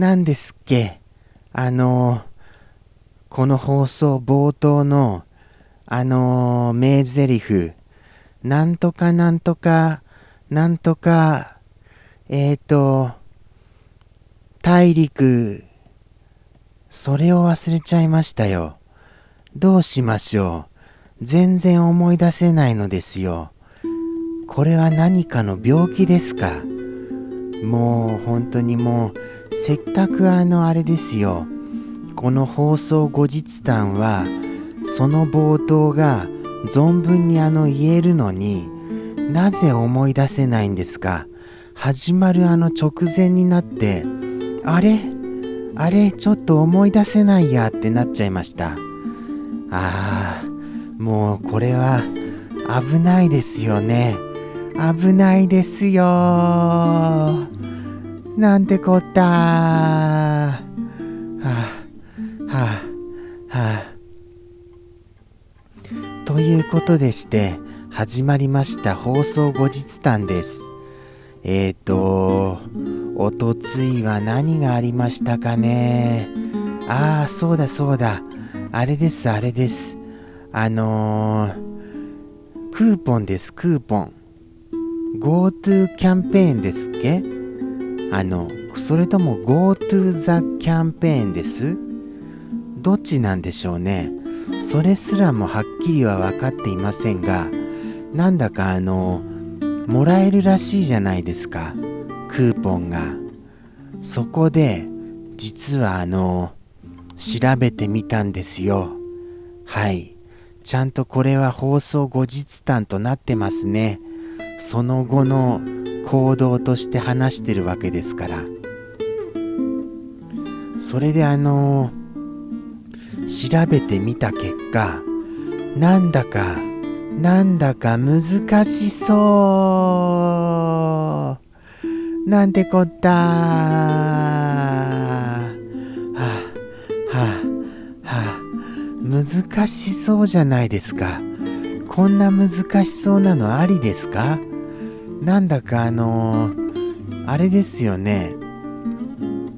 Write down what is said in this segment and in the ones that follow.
何ですっけ？あの、この放送冒頭の、あの、名台詞、なんとかなんとか、なんとか、えっ、ー、と、大陸、それを忘れちゃいましたよ。どうしましょう？全然思い出せないのですよ。これは何かの病気ですか？もう本当にもうせっかくあのあれですよ。この放送後日談はその冒頭が存分にあの言えるのになぜ思い出せないんですか？始まるあの直前になってあれ？あれ？ちょっと思い出せないやってなっちゃいました。ああもうこれは危ないですよね。危ないですよ。なんてこった。はあはあはあ。ということでして始まりました放送後日談です。えっ、ー、とおとついは何がありましたかね。ああそうだそうだ。あれですあれです。あのー、クーポンですクーポン。GoTo キャンペーンですっけ？あの、それとも GoTo ザキャンペーンです？どっちなんでしょうね？それすらもはっきりは分かっていませんが、なんだかあの、もらえるらしいじゃないですか。クーポンが。そこで、実はあの、調べてみたんですよ。はい。ちゃんとこれは放送後日談となってますね。その後の行動として話してるわけですから。それであの調べてみた結果なんだかなんだか難しそう。なんてこった。はあはあはあ難しそうじゃないですか。こんな難しそうなのありですか？なんだかあのー、あれですよね。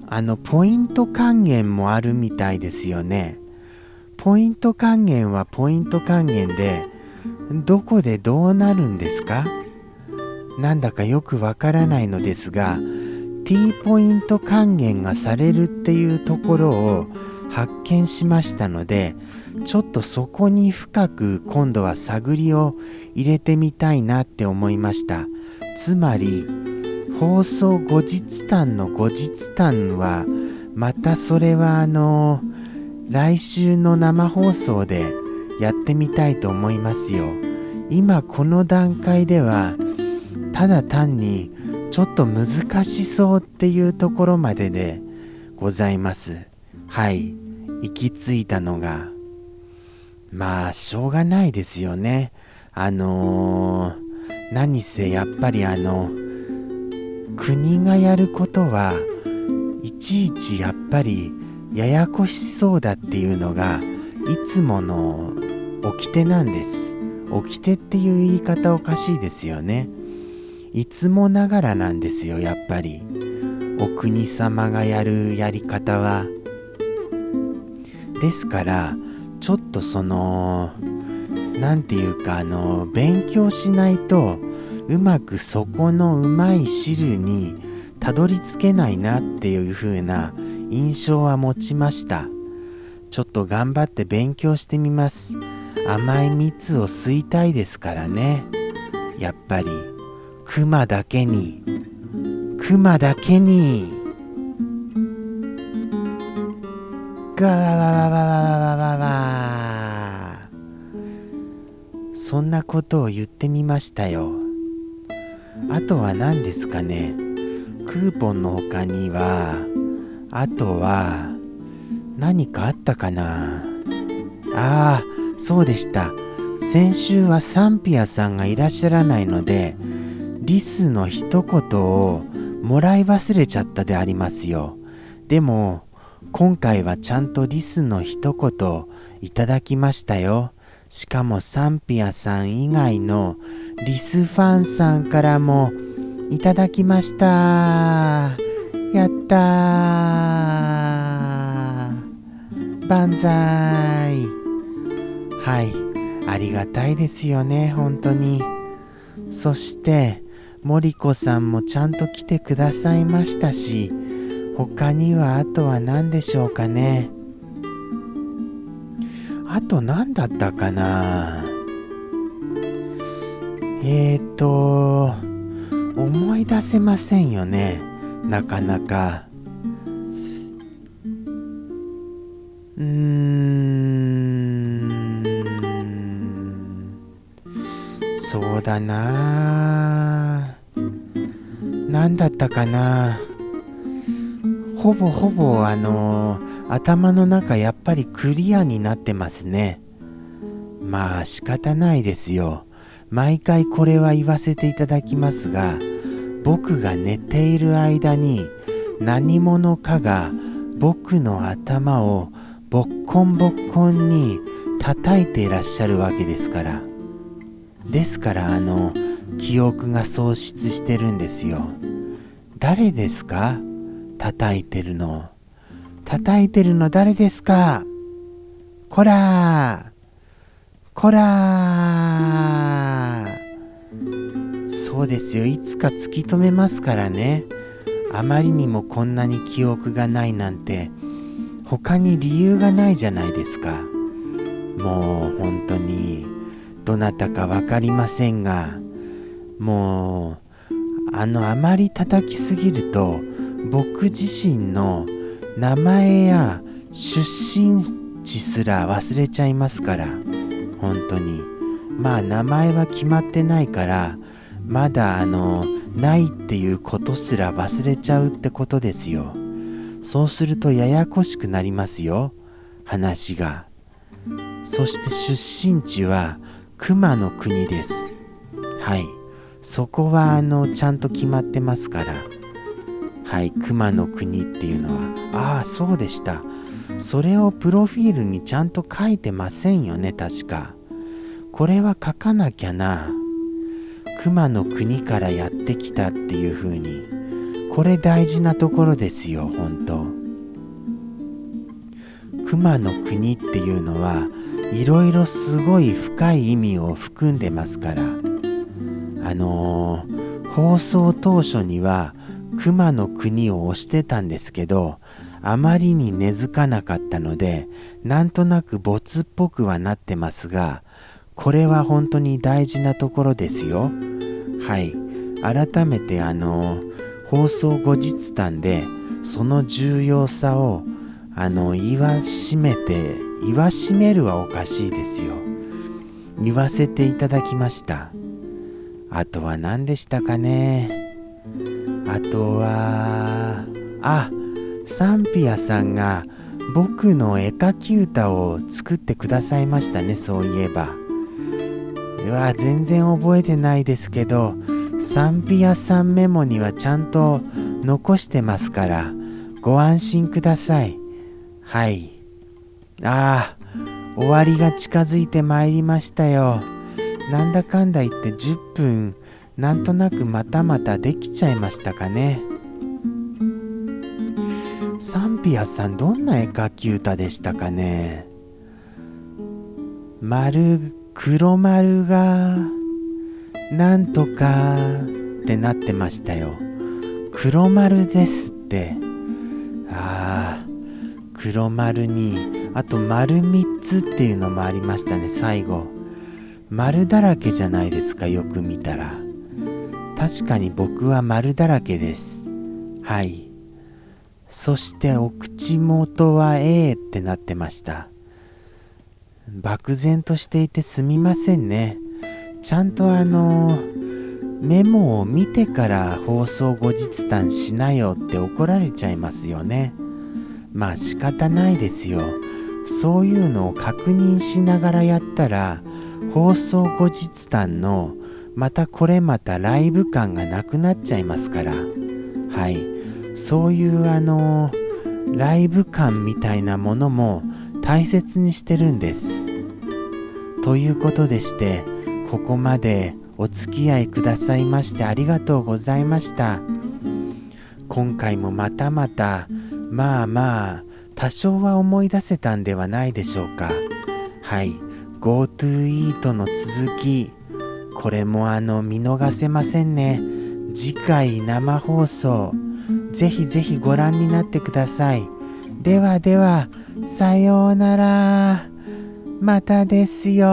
あのポイント還元もあるみたいですよね。ポイント還元はポイント還元でどこでどうなるんですか？なんだかよくわからないのですが T ポイント還元がされるっていうところを発見しましたのでちょっとそこに深く今度は探りを入れてみたいなって思いました。つまり放送後日談の後日談はまたそれはあの来週の生放送でやってみたいと思いますよ。今この段階ではただ単にちょっと難しそうっていうところまででございます。はい。行き着いたのがまあしょうがないですよね。あのー何せやっぱりあの国がやることはいちいちやっぱりややこしそうだっていうのがいつもの掟なんです。掟っていう言い方おかしいですよね。いつもながらなんですよやっぱり。お国様がやるやり方は。ですからちょっとその何て言うかあの勉強しないとうまくそこのうまい汁にたどり着けないなっていう風な印象は持ちました。ちょっと頑張って勉強してみます。甘い蜜を吸いたいですからね。やっぱり。クマだけに。クマだけに。ガワワワワワワワワ。そんなことを言ってみましたよ。あとは何ですかね。クーポンの他にはあとは何かあったかな。ああそうでした。先週はサンピアさんがいらっしゃらないのでリスの一言をもらい忘れちゃったでありますよ。でも今回はちゃんとリスの一言いただきましたよ。しかもサンピアさん以外のリスファンさんからもいただきました。やったー。万歳。はい。ありがたいですよね本当に。そして森子さんもちゃんと来てくださいましたし他にはあとは何でしょうかね。あと何だったかな？えーと思い出せませんよねなかなか。うーん。そうだな。何だったかな？ほぼほぼあの頭の中やっぱりクリアになってますね。まあ仕方ないですよ。毎回これは言わせていただきますが僕が寝ている間に何者かが僕の頭をボッコンボッコンに叩いていらっしゃるわけですから。ですからあの記憶が喪失してるんですよ。誰ですか？叩いてるの。叩いてるの誰ですか？こらこらそうですよ。いつか突き止めますからね。あまりにもこんなに記憶がないなんて他に理由がないじゃないですか。もう本当にどなたか分かりませんが。もうあのあまり叩きすぎると僕自身の名前や出身地すら忘れちゃいますから本当に。まあ名前は決まってないからまだあのないっていうことすら忘れちゃうってことですよ。そうするとややこしくなりますよ話が。そして出身地は熊の国です。はい。そこはあのちゃんと決まってますから。はい熊の国っていうのは。ああそうでした。それをプロフィールにちゃんと書いてませんよね確か。これは書かなきゃな。熊の国からやってきたっていう風に。これ大事なところですよ本当。熊の国っていうのはいろいろすごい深い意味を含んでますから。あのー、放送当初には熊の国を推してたんですけどあまりに根付かなかったのでなんとなく没っぽくはなってますがこれは本当に大事なところですよ。はい。改めてあの放送後日談でその重要さをあの言わしめて言わしめるはおかしいですよ。言わせていただきました。あとは何でしたかね。あとはあサンピアさんが僕の絵描き歌を作ってくださいましたねそういえば。うわ全然覚えてないですけどサンピアさんメモにはちゃんと残してますからご安心ください。はい。ああ終わりが近づいてまいりましたよ。なんだかんだ言って10分なんとなくまたまたできちゃいましたかね。サンピアさんどんな絵描き歌でしたかね。丸黒丸がなんとかってなってましたよ。黒丸ですって。ああ黒丸にあと丸3つっていうのもありましたね最後。丸だらけじゃないですかよく見たら。確かに僕は丸だらけです。はい。そしてお口元は A ってなってました。漠然としていてすみませんね。ちゃんとあのメモを見てから放送後日談しなよって怒られちゃいますよね。まあ仕方ないですよ。そういうのを確認しながらやったら放送後日談のまたこれまたライブ感がなくなっちゃいますから。はい。そういうあのライブ感みたいなものも大切にしてるんです。ということでしてここまでお付き合いくださいましてありがとうございました。今回もまたまたまあまあ多少は思い出せたんではないでしょうか。はい。GoTo イートの続きこれもあの見逃せませんね。次回生放送。ぜひぜひご覧になってください。ではではさようなら。またですよ。